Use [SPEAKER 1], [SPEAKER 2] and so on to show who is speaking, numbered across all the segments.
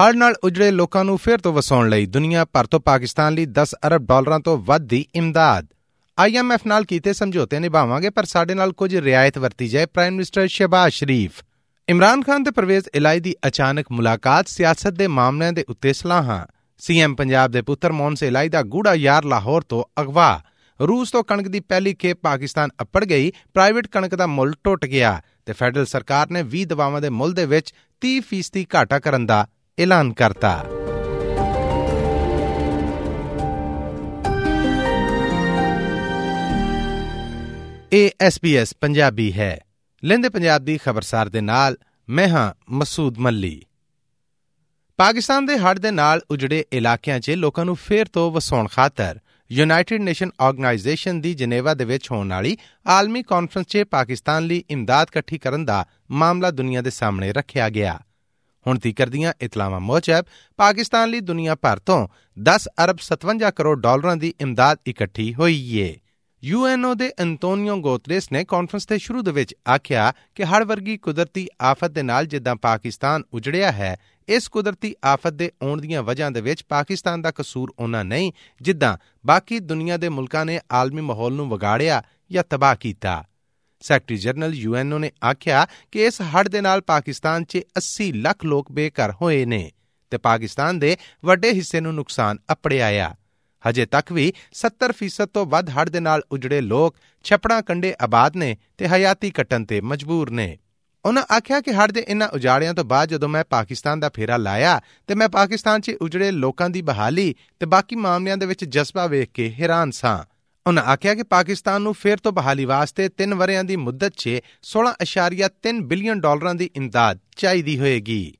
[SPEAKER 1] ਹੜ ਨਾਲ ਉਜੜੇ ਲੋਕਾਂ ਨੂੰ ਫਿਰ ਤੋਂ ਵਸਾਉਣ ਲਈ ਦੁਨੀਆ ਭਰ ਤੋਂ ਪਾਕਿਸਤਾਨ ਲਈ 10 ਅਰਬ ਡਾਲਰਾਂ ਤੋਂ ਵੱਧ ਦੀ ਇਮਦਾਦ। ਆਈਐਮਐਫ ਨਾਲ ਕੀਤੇ ਸਮਝੌਤੇ ਨਿਭਾਵਾਂਗੇ, ਪਰ ਸਾਡੇ ਨਾਲ ਕੁਝ ਰਿਆਇਤ ਵਰਤੀ ਜਾਏ ਪ੍ਰਾਈਮ ਮਿਨਿਸਟਰ ਸ਼ਹਿਬਾਜ਼ ਸ਼ਰੀਫ। ਇਮਰਾਨ ਖਾਨ ਤੇ ਪਰਵੇਜ਼ ਇਲਾਈ ਦੀ ਅਚਾਨਕ ਮੁਲਾਕਾਤ ਸਿਆਸਤ ਦੇ ਮਾਮਲਿਆਂ ਦੇ ਉੱਤੇ ਸਲਾਹਾਂ। ਸੀਐਮ ਪੰਜਾਬ ਦੇ ਪੁੱਤਰ ਮੋਹਨ ਇਲਾਈ ਦਾ ਗੂੜਾ ਯਾਰ ਲਾਹੌਰ ਤੋਂ ਅਗਵਾ। ਰੂਸ ਤੋਂ ਕਣਕ ਦੀ ਪਹਿਲੀ ਖੇਪ ਪਾਕਿਸਤਾਨ ਅੱਪੜ ਗਈ, ਪ੍ਰਾਈਵੇਟ ਕਣਕ ਦਾ ਮੁੱਲ ਟੁੱਟ ਗਿਆ ਤੇ ਫੈਡਰਲ ਸਰਕਾਰ ਨੇ 20 ਦਵਾਵਾਂ ਦੇ ਮੁੱਲ ਦੇ ਵਿੱਚ 30% ਘਾਟਾ ਕਰਨ ਦਾ ਐਲਾਨ ਕਰਤਾ। ਇਹ ਐਸਪੀਐਸ ਪੰਜਾਬੀ ਹੈ। ਲੈਂਦੇ ਪੰਜਾਬ ਦੀ ਖਬਰਸਾਰ ਦੇ ਨਾਲ ਮੈਂ ਹਾਂ ਮਸੂਦ ਮੱਲੀ। ਪਾਕਿਸਤਾਨ ਦੇ ਹੜ੍ਹ ਦੇ ਨਾਲ ਉਜੜੇ ਇਲਾਕਿਆਂ 'ਚ ਲੋਕਾਂ ਨੂੰ ਫੇਰ ਤੋਂ ਵਸਾਉਣ ਖਾਤਰ ਯੂਨਾਈਟਿਡ ਨੇਸ਼ਨ ਆਰਗੇਨਾਈਜੇਸ਼ਨ ਦੀ ਜਨੇਵਾ ਦੇ ਵਿੱਚ ਹੋਣ ਵਾਲੀ ਆਲਮੀ ਕਾਨਫਰੰਸ 'ਚ ਪਾਕਿਸਤਾਨ ਲਈ ਇਮਦਾਦ ਇਕੱਠੀ ਕਰਨ ਦਾ ਮਾਮਲਾ ਦੁਨੀਆ ਦੇ ਸਾਹਮਣੇ ਰੱਖਿਆ ਗਿਆ। ਹੁਣ ਤੀਕਰ ਦੀਆਂ ਇਤਲਾਵਾਂ ਮੁਜਬ, ਪਾਕਿਸਤਾਨ ਲਈ ਦੁਨੀਆ ਭਰ ਤੋਂ 10 ਅਰਬ 57 ਕਰੋੜ ਡਾਲਰਾਂ ਦੀ ਇਮਦਾਦ ਇਕੱਠੀ ਹੋਈ ਏ। ਯੂਐਨਓ ਦੇ ਐਂਟੋਨੀਓ ਗੋਤਰੇਸ ਨੇ ਕਾਨਫਰੰਸ ਦੇ ਸ਼ੁਰੂ ਦੇ ਵਿੱਚ ਆਖਿਆ ਕਿ ਹੜ ਵਰਗੀ ਕੁਦਰਤੀ ਆਫਤ ਦੇ ਨਾਲ ਜਿੱਦਾਂ ਪਾਕਿਸਤਾਨ ਉਜੜਿਆ ਹੈ, ਇਸ ਕੁਦਰਤੀ ਆਫਤ ਦੇ ਆਉਣ ਦੀਆਂ ਵਜ੍ਹਾ ਦੇ ਵਿੱਚ ਪਾਕਿਸਤਾਨ ਦਾ ਕਸੂਰ ਉਹਨਾਂ ਨਹੀਂ, ਜਿੱਦਾਂ ਬਾਕੀ ਦੁਨੀਆ ਦੇ ਮੁਲਕਾਂ ਨੇ ਆਲਮੀ ਮਾਹੌਲ ਨੂੰ ਵਿਗਾੜਿਆ ਜਾਂ ਤਬਾਹ ਕੀਤਾ। ਸੈਕਟਰੀ ਜਨਰਲ ਯੂਐਨਓ ਨੇ ਆਖਿਆ ਕਿ ਇਸ ਹੜ੍ਹ ਦੇ ਨਾਲ ਪਾਕਿਸਤਾਨ 'ਚ 80 ਲੱਖ ਲੋਕ ਬੇਘਰ ਹੋਏ ਨੇ ਤੇ ਪਾਕਿਸਤਾਨ ਦੇ ਵੱਡੇ ਹਿੱਸੇ ਨੂੰ ਨੁਕਸਾਨ ਅਪੜਿਆ ਆ। ਹਜੇ ਤੱਕ ਵੀ 70% ਤੋਂ ਵੱਧ ਹੜ੍ਹ ਦੇ ਨਾਲ ਉਜੜੇ ਲੋਕ ਛਪੜਾ ਕੰਡੇ ਆਬਾਦ ਨੇ ਤੇ ਹਯਾਤੀ ਕਟਨ ਤੇ ਮਜਬੂਰ ਨੇ। ਉਹਨਾਂ ਆਖਿਆ ਕਿ ਹੜ੍ਹ ਦੇ ਇਨ੍ਹਾਂ ਉਜਾੜਿਆਂ ਤੋਂ ਬਾਅਦ ਜਦੋਂ ਮੈਂ ਪਾਕਿਸਤਾਨ ਦਾ ਫੇਰਾ ਲਾਇਆ ਤੇ ਮੈਂ ਪਾਕਿਸਤਾਨ 'ਚ ਉਜੜੇ ਲੋਕਾਂ ਦੀ ਬਹਾਲੀ ਤੇ ਬਾਕੀ ਮਾਮਲਿਆਂ ਦੇ ਵਿੱਚ ਜਜ਼ਬਾ ਵੇਖ ਕੇ ਹੈਰਾਨ ਸਾਂ। ਉਹਨਾਂ ਆਖਿਆ ਕਿ ਪਾਕਿਸਤਾਨ ਨੂੰ ਫੇਰ ਤੋਂ ਬਹਾਲੀ ਵਾਸਤੇ 3 ਵਰਿਆਂ ਦੀ ਮੁੱਦਤ 'ਚ 16.3 ਬਿਲੀਅਨ ਡਾਲਰਾਂ ਦੀ ਇਮਦਾਦ ਚਾਹੀਦੀ ਹੋਏਗੀ।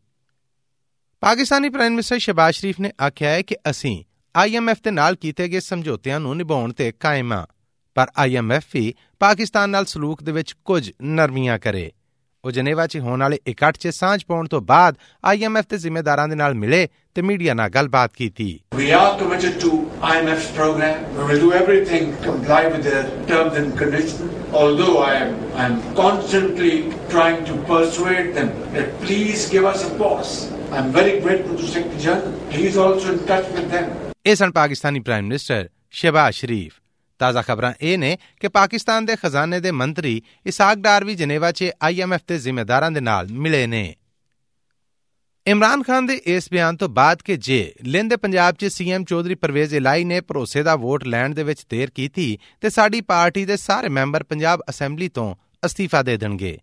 [SPEAKER 1] ਪਾਕਿਸਤਾਨੀ ਪ੍ਰਾਈਮ ਮਿਨਿਸਟਰ ਸ਼ਬਾਜ਼ ਸ਼ਰੀਫ ਨੇ ਆਖਿਆ ਹੈ ਕਿ ਅਸੀਂ ਆਈਐਮਐਫ ਦੇ ਨਾਲ ਕੀਤੇ ਗਏ ਸਮਝੌਤਿਆਂ ਨੂੰ ਨਿਭਾਉਣ ਤੇ ਕਾਇਮ ਆ ਪਰ ਆਈਐਮਐਫ ਵੀ ਪਾਕਿਸਤਾਨ ਨਾਲ ਸਲੂਕ ਦੇ ਵਿੱਚ ਕੁਝ ਨਰਮੀਆਂ ਕਰੇ। ਉਹ ਜਨੇਵਾ 'ਚ ਹੋਣ ਵਾਲੇ ਇਕੱਠ 'ਚ ਸਾਂਝ ਪਾਉਣ ਤੋਂ ਬਾਅਦ ਆਈਐਮਐਫ ਦੇ ਜ਼ਿੰਮੇਦਾਰਾਂ ਦੇ ਨਾਲ ਮਿਲੇ ਤੇ ਮੀਡੀਆ ਨਾਲ ਗੱਲਬਾਤ ਕੀਤੀ
[SPEAKER 2] are committed to IMF's program. We will do everything to comply with their terms and conditions. Although I am I am constantly trying to persuade them that please give us a pause. I'm very grateful to Secretary General. He is also in touch with them.
[SPEAKER 1] ਇਹ ਸਨ Pakistani prime minister Shehbaz Sharif ਤਾਜ਼ਾ ਖਬਰਾਂ ਇਹ ਨੇ ਕਿ ਪਾਕਿਸਤਾਨ ਦੇ ਖਜ਼ਾਨੇ ਦੇ ਮੰਤਰੀ ਇਸਾਕ ਡਾਰ ਵੀ ਜਨੇਵਾ 'ਚ ਆਈਐਮਐਫ ਦੇ ਜ਼ਿੰਮੇਦਾਰਾਂ ਦੇ ਨਾਲ ਮਿਲੇ ਨੇ। ਇਮਰਾਨ ਖਾਨ ਦੇ ਇਸ ਬਿਆਨ ਤੋਂ ਬਾਅਦ ਕਿ ਜੇ ਲਿੰਦੇ ਪੰਜਾਬ 'ਚ ਸੀਐਮ ਚੌਧਰੀ ਪਰਵੇਜ਼ ਇਲਾਈ ਨੇ ਭਰੋਸੇ ਦਾ ਵੋਟ ਲੈਣ ਦੇ ਵਿੱਚ ਦੇਰ ਕੀਤੀ, ਤੇ ਸਾਡੀ ਪਾਰਟੀ ਦੇ ਸਾਰੇ ਮੈਂਬਰ ਪੰਜਾਬ ਅਸੈਂਬਲੀ ਤੋਂ ਅਸਤੀਫਾ ਦੇ ਦੇਣਗੇ।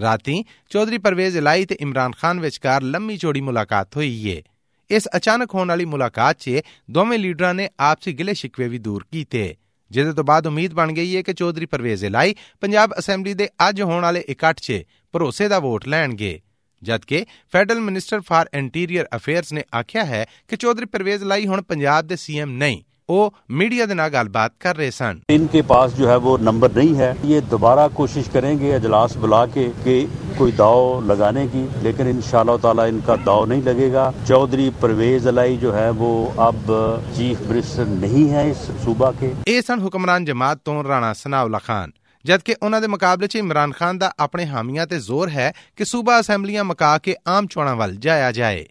[SPEAKER 1] ਰਾਤੀ ਚੌਧਰੀ ਪਰਵੇਜ਼ ਇਲਾਈ ਤੇ ਇਮਰਾਨ ਖਾਨ ਵਿਚਕਾਰ ਲੰਮੀ ਚੌੜੀ ਮੁਲਾਕਾਤ ਹੋਈ ਏ। ਇਸ ਅਚਾਨਕ ਹੋਣ ਵਾਲੀ ਮੁਲਾਕਾਤ 'ਚ ਦੋਵੇਂ ਲੀਡਰਾਂ ਨੇ ਆਪਸੀ ਗਿਲੇ ਸ਼ਿਕਵੇ ਵੀ ਦੂਰ ਕੀਤੇ। ਜਿਹਦੇ ਤੋਂ ਬਾਅਦ ਉਮੀਦ ਬਣ ਗਈ ਹੈ ਕਿ ਚੌਧਰੀ ਪਰਵੇਜ਼ ਇਲਾਈ ਪੰਜਾਬ ਅਸੈਂਬਲੀ ਦੇ ਅੱਜ ਹੋਣ ਵਾਲੇ ਇਕੱਠ 'ਚ ਭਰੋਸੇ ਦਾ ਵੋਟ ਲੈਣਗੇ। ਜਦਕਿ federal minister for interior affairs ਨੇ ਆਖਿਆ ਹੈ ਕਿ ਚੌਧਰੀ ਪਰਵੇਜ਼ ਇਲਾਈ ਹੁਣ ਪੰਜਾਬ ਦੇ ਸੀਐਮ ਨਹੀਂ। ਉਹ ਮੀਡੀਆ ਦੇ ਨਾਲ ਗੱਲਬਾਤ ਕਰ ਰਹੇ ਸਨ।
[SPEAKER 3] इनके पास जो है वो नंबर नहीं है ये दोबारा कोशिश करेंगे अजलास बुला के कि कोई दाव लगाने की लेकिन इन ताला इनका दाव नहीं लगेगा चौधरी परवेज अलाई जो है वो अब चीफ मिनिस्टर नहीं है इस सूबा के
[SPEAKER 1] ਇਹ ਸਨ ਹੁਕਮਰਾਨ ਜਮਾਤ ਤੋਂ ਰਾਣਾ ਸਨਾਉਲਾ ਖਾਨ। ਜਦਕਿ ਉਹਨਾਂ ਦੇ ਮੁਕਾਬਲੇ 'ਚ ਇਮਰਾਨ ਖਾਨ ਦਾ ਆਪਣੇ ਹਾਮੀਆਂ ਤੇ ਜ਼ੋਰ ਹੈ ਕਿ ਸੂਬਾ ਅਸੈਂਬਲੀਆਂ ਮਕਾ ਕੇ ਆਮ ਚੋਣਾਂ ਵੱਲ ਜਾਇਆ ਜਾਏ।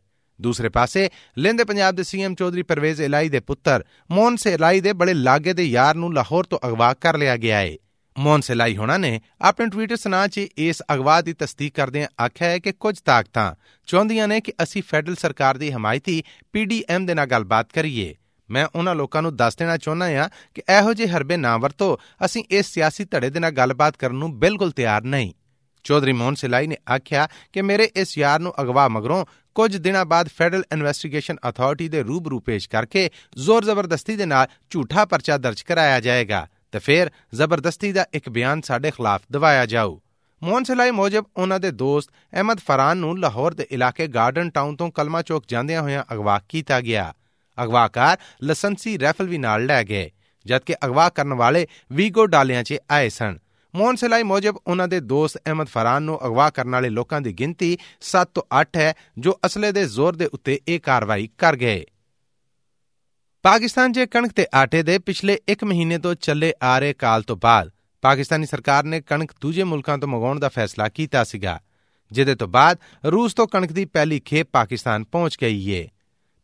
[SPEAKER 1] ਦੂਸਰੇ ਪਾਸੇ, ਲਿੰਦੇ ਪੰਜਾਬ ਦੇ ਸੀਐਮ ਚੌਧਰੀ ਪਰਵੇਜ਼ ਇਲਾਈ ਦੇ ਪੁੱਤਰ ਮੋਹਨ ਇਲਾਈ ਦੇ ਬੜੇ ਲਾਗੇ ਦੇ ਯਾਰ ਨੂੰ ਲਾਹੌਰ ਤੋਂ ਅਗਵਾ ਕਰ ਲਿਆ ਗਿਆ ਹੈ ਮੋਹਨ ਇਲਾਈ ਹੋਣਾ ਨੇ ਆਪਣੇ ਟਵਿੱਟਰ ਸਨਾ 'ਚ ਇਸ ਅਗਵਾ ਦੀ ਤਸਦੀਕ ਕਰਦਿਆਂ ਆਖਿਆ ਹੈ ਕਿ ਕੁਝ ਤਾਕਤਾਂ ਚਾਹੁੰਦੀਆਂ ਨੇ ਕਿ ਅਸੀਂ ਫੈਡਰਲ ਸਰਕਾਰ ਦੀ ਹਮਾਇਤੀ ਪੀਡੀਐਮ ਦੇ ਨਾਲ ਗੱਲਬਾਤ ਕਰੀਏ। ਮੈਂ ਉਹਨਾਂ ਲੋਕਾਂ ਨੂੰ ਦੱਸ ਦੇਣਾ ਚਾਹੁੰਦਾ ਹਾਂ ਕਿ ਇਹੋ ਜਿਹੇ ਹਰਬੇ ਨਾ ਵਰਤੋ, ਅਸੀਂ ਇਸ ਸਿਆਸੀ ਧੜੇ ਦੇ ਨਾਲ ਗੱਲਬਾਤ ਕਰਨ ਨੂੰ ਬਿਲਕੁਲ ਤਿਆਰ ਨਹੀਂ। ਚੌਧਰੀ ਮੋਹਨ ਸਿਲਾਈ ਨੇ ਆਖਿਆ ਕਿ ਮੇਰੇ ਇਸ ਯਾਰ ਨੂੰ ਅਗਵਾ ਮਗਰੋਂ ਕੁਝ ਦਿਨਾਂ ਬਾਅਦ ਫੈਡਰਲ ਇਨਵੈਸਟੀਗੇਸ਼ਨ ਅਥਾਰਟੀ ਦੇ ਰੂਬਰੂ ਪੇਸ਼ ਕਰਕੇ ਜ਼ੋਰ ਜ਼ਬਰਦਸਤੀ ਦੇ ਨਾਲ ਝੂਠਾ ਪਰਚਾ ਦਰਜ ਕਰਾਇਆ ਜਾਏਗਾ ਤੇ ਫਿਰ ਜ਼ਬਰਦਸਤੀ ਦਾ ਇੱਕ ਬਿਆਨ ਸਾਡੇ ਖਿਲਾਫ ਦਵਾਇਆ ਜਾਊ ਮੋਹਨ ਸਿਲਾਈ ਮੋਜਬ ਉਹਨਾਂ ਦੇ ਦੋਸਤ ਅਹਿਮਦ ਫਰਾਨ ਨੂੰ ਲਾਹੌਰ ਦੇ ਇਲਾਕੇ ਗਾਰਡਨ ਟਾਊਨ ਤੋਂ ਕਲਮਾ ਚੌਕ ਜਾਂਦਿਆਂ ਹੋਇਆਂ ਅਗਵਾ ਕੀਤਾ ਗਿਆ ਅਗਵਾਕਾਰ ਲਾਇਸੈਂਸੀ ਰੈਫਲ ਵੀ ਨਾਲ ਲੈ ਗਏ ਜਦਕਿ ਅਗਵਾ ਕਰਨ ਵਾਲੇ ਵੀਗੋ ਡਾਲਿਆਂ 'ਚ ਆਏ ਸਨ ਮੋਹਨ ਸਲਾਈ ਮੋਜਬ ਉਹਨਾਂ ਦੇ ਦੋਸਤ ਅਹਿਮਦ ਫਰਾਨ ਨੂੰ ਅਗਵਾ ਕਰਨ ਵਾਲੇ ਲੋਕਾਂ ਦੀ ਗਿਣਤੀ 7 ਤੋਂ 8 ਹੈ, ਜੋ ਅਸਲੇ ਦੇ ਜ਼ੋਰ ਦੇ ਉੱਤੇ ਇਹ ਕਾਰਵਾਈ ਕਰ ਗਏ। ਪਾਕਿਸਤਾਨ 'ਚ ਕਣਕ ਤੇ ਆਟੇ ਦੇ ਪਿਛਲੇ 1 ਮਹੀਨੇ ਤੋਂ ਚੱਲੇ ਆ ਰਹੇ ਕਾਲ ਤੋਂ ਬਾਅਦ ਪਾਕਿਸਤਾਨੀ ਸਰਕਾਰ ਨੇ ਕਣਕ ਦੂਜੇ ਮੁਲਕਾਂ ਤੋਂ ਮੰਗਾਉਣ ਦਾ ਫੈਸਲਾ ਕੀਤਾ ਸੀਗਾ, ਜਿਹਦੇ ਤੋਂ ਬਾਅਦ ਰੂਸ ਤੋਂ ਕਣਕ ਦੀ ਪਹਿਲੀ ਖੇਪ ਪਾਕਿਸਤਾਨ ਪਹੁੰਚ ਗਈ ਏ।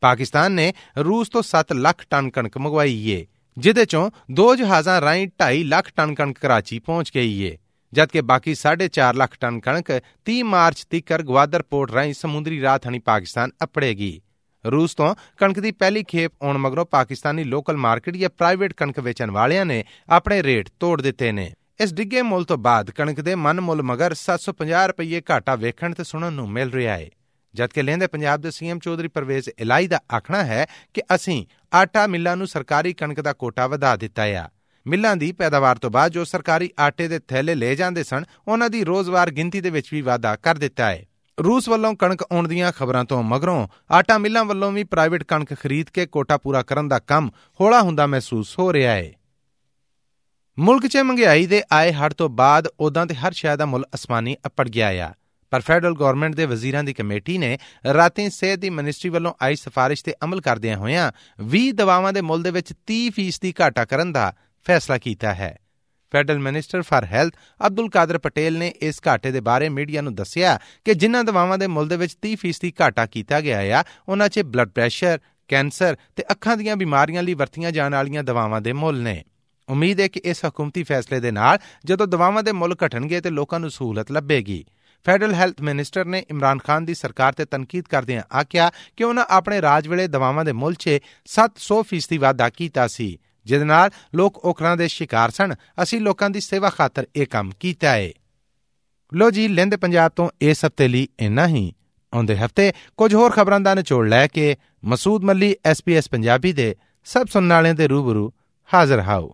[SPEAKER 1] ਪਾਕਿਸਤਾਨ ਨੇ ਰੂਸ ਤੋਂ 7 ਲੱਖ ਟਨ ਕਣਕ ਮੰਗਵਾਈ ਏ। ਜਿਹਦੇ ਚੋਂ ਦੋ ਜਹਾਜ਼ਾਂ ਰਾਹੀਂ 2.5 ਲੱਖ ਟਨ ਕਣਕ ਕਰਾਚੀ ਪਹੁੰਚ ਗਈ ਏ, ਜਦਕਿ ਬਾਕੀ 4.5 ਲੱਖ ਟਨ ਕਣਕ 30 ਮਾਰਚ ਤੀਕਰ ਗਵਾਦਰ ਪੋਰਟ ਰਾਹੀਂ ਸਮੁੰਦਰੀ ਰਾਹ ਥਣੀ ਪਾਕਿਸਤਾਨ ਅਪੜੇਗੀ। ਰੂਸ ਤੋਂ ਕਣਕ ਦੀ ਪਹਿਲੀ ਖੇਪ ਆਉਣ ਮਗਰੋਂ ਪਾਕਿਸਤਾਨੀ ਲੋਕਲ ਮਾਰਕੀਟ ਜਾਂ ਪ੍ਰਾਈਵੇਟ ਕਣਕ ਵੇਚਣ ਵਾਲਿਆਂ ਨੇ ਆਪਣੇ ਰੇਟ ਤੋੜ ਦਿੱਤੇ ਨੇ। ਇਸ ਡਿੱਗੇ ਮੁੱਲ ਤੋਂ ਬਾਅਦ ਕਣਕ ਦੇ ਮਨ ਮੁੱਲ ਮਗਰ 750 ਰੁਪਏ ਘਾਟਾ ਵੇਖਣ ਤੇ ਸੁਣਨ ਨੂੰ ਮਿਲ ਰਿਹਾ ਹੈ ਜਦਕਿ ਲਹਿੰਦੇ ਪੰਜਾਬ ਦੇ ਸੀਐਮ ਚੌਧਰੀ ਪਰਵੇਜ਼ ਇਲਾਈ ਦਾ ਆਖਣਾ ਹੈ ਕਿ ਅਸੀਂ ਆਟਾ ਮਿੱਲਾਂ ਨੂੰ ਸਰਕਾਰੀ ਕਣਕ ਦਾ ਕੋਟਾ ਵਧਾ ਦਿੱਤਾ ਹੈ ਮਿੱਲਾਂ ਦੀ ਪੈਦਾਵਾਰ ਤੋਂ ਬਾਅਦ ਜੋ ਸਰਕਾਰੀ ਆਟੇ ਦੇ ਥੈਲੇ ਲੈ ਜਾਂਦੇ ਸਨ, ਉਹਨਾਂ ਦੀ ਰੋਜ਼ਵਾਰ ਗਿਣਤੀ ਦੇ ਵਿੱਚ ਵੀ ਵਾਧਾ ਕਰ ਦਿੱਤਾ ਹੈ। ਰੂਸ ਵੱਲੋਂ ਕਣਕ ਆਉਣ ਦੀਆਂ ਖਬਰਾਂ ਤੋਂ ਮਗਰੋਂ ਆਟਾ ਮਿੱਲਾਂ ਵੱਲੋਂ ਵੀ ਪ੍ਰਾਈਵੇਟ ਕਣਕ ਖਰੀਦ ਕੇ ਕੋਟਾ ਪੂਰਾ ਕਰਨ ਦਾ ਕੰਮ ਹੌਲਾ ਹੁੰਦਾ ਮਹਿਸੂਸ ਹੋ ਰਿਹਾ ਹੈ। ਮੁਲਕ 'ਚ ਮਹਿੰਗਾਈ ਦੇ ਆਏ ਹੜ ਤੋਂ ਬਾਅਦ ਉਦਾਂ ਤੇ ਹਰ ਸ਼ੈ ਦਾ ਮੁੱਲ ਅਸਮਾਨੀ ਅਪੜ ਗਿਆ ਆ। ਪਰ ਫੈਡਰਲ ਗਵਰਨਮੈਂਟ ਦੇ ਵਜ਼ੀਰਾਂ ਦੀ ਕਮੇਟੀ ਨੇ ਰਾਤੀ ਸਿਹਤ ਦੀ ਮਿਨਿਸਟਰੀ ਵੱਲੋਂ ਆਈ ਸਿਫਾਰਿਸ਼ ਤੇ ਅਮਲ ਕਰਦਿਆਂ ਹੋਇਆਂ 20 ਦਵਾਵਾਂ ਦੇ ਮੁੱਲ ਦੇ ਵਿੱਚ 30% ਦੀ ਘਾਟਾ ਕਰਨ ਦਾ ਫੈਸਲਾ ਕੀਤਾ ਹੈ। Federal minister for health Abdul Qadir Patel ਨੇ ਇਸ ਘਾਟੇ ਦੇ ਬਾਰੇ ਮੀਡੀਆ ਨੂੰ ਦੱਸਿਆ ਕਿ ਜਿਨ੍ਹਾਂ ਦਵਾਵਾਂ ਦੇ ਮੁੱਲ ਦੇ ਵਿੱਚ 30% ਦੀ ਘਾਟਾ ਕੀਤਾ ਗਿਆ ਹੈ ਉਹਨਾਂ 'ਚ ਬਲੱਡ ਪ੍ਰੈਸ਼ਰ, ਕੈਂਸਰ ਤੇ ਅੱਖਾਂ ਦੀਆਂ ਬਿਮਾਰੀਆਂ ਲਈ ਵਰਤੀਆਂ ਜਾਣ ਵਾਲੀਆਂ ਦਵਾਵਾਂ ਦੇ ਮੁੱਲ ਨੇ। ਉਮੀਦ ਹੈ ਕਿ ਇਸ ਹਕੂਮਤੀ ਫੈਸਲੇ ਦੇ ਨਾਲ ਜਦੋਂ ਦਵਾਵਾਂ ਦੇ ਮੁੱਲ ਘਟਣਗੇ ਤੇ ਲੋਕਾਂ ਨੂੰ ਸਹੂਲਤ ਲੱਭੇਗੀ। ਫੈਡਰਲ ਹੈਲਥ ਮਿਨਿਸਟਰ ਨੇ ਇਮਰਾਨ ਖਾਨ ਦੀ ਸਰਕਾਰ ਤੇ ਤਨਕੀਦ ਕਰਦਿਆਂ ਆਖਿਆ ਕਿ ਉਹਨਾਂ ਆਪਣੇ ਰਾਜ ਵੇਲੇ ਦਵਾਵਾਂ ਦੇ ਮੁੱਲ 'ਚ 700% ਵਾਧਾ ਕੀਤਾ ਸੀ, ਜਿਹਦੇ ਨਾਲ ਲੋਕ ਔਕਰਾਂ ਦੇ ਸ਼ਿਕਾਰ ਸਨ। ਅਸੀਂ ਲੋਕਾਂ ਦੀ ਸੇਵਾ ਖਾਤਰ ਇਹ ਕੰਮ ਕੀਤਾ ਹੈ ਲੋ ਜੀ, ਲੈਂਦੇ ਪੰਜਾਬ ਤੋਂ ਇਸ ਹਫ਼ਤੇ ਲਈ ਇੰਨਾ ਹੀ। ਆਉਂਦੇ ਹਫ਼ਤੇ ਕੁਝ ਹੋਰ ਖਬਰਾਂ ਦਾ ਨਿਚੋੜ ਲੈ ਕੇ ਮਸੂਦ ਮੱਲੀ ਐਸਪੀਐਸ ਪੰਜਾਬੀ ਦੇ ਸਭ ਸੁਣਨ ਵਾਲਿਆਂ ਦੇ ਰੂਬਰੂ ਹਾਜ਼ਰ ਹਾਓ।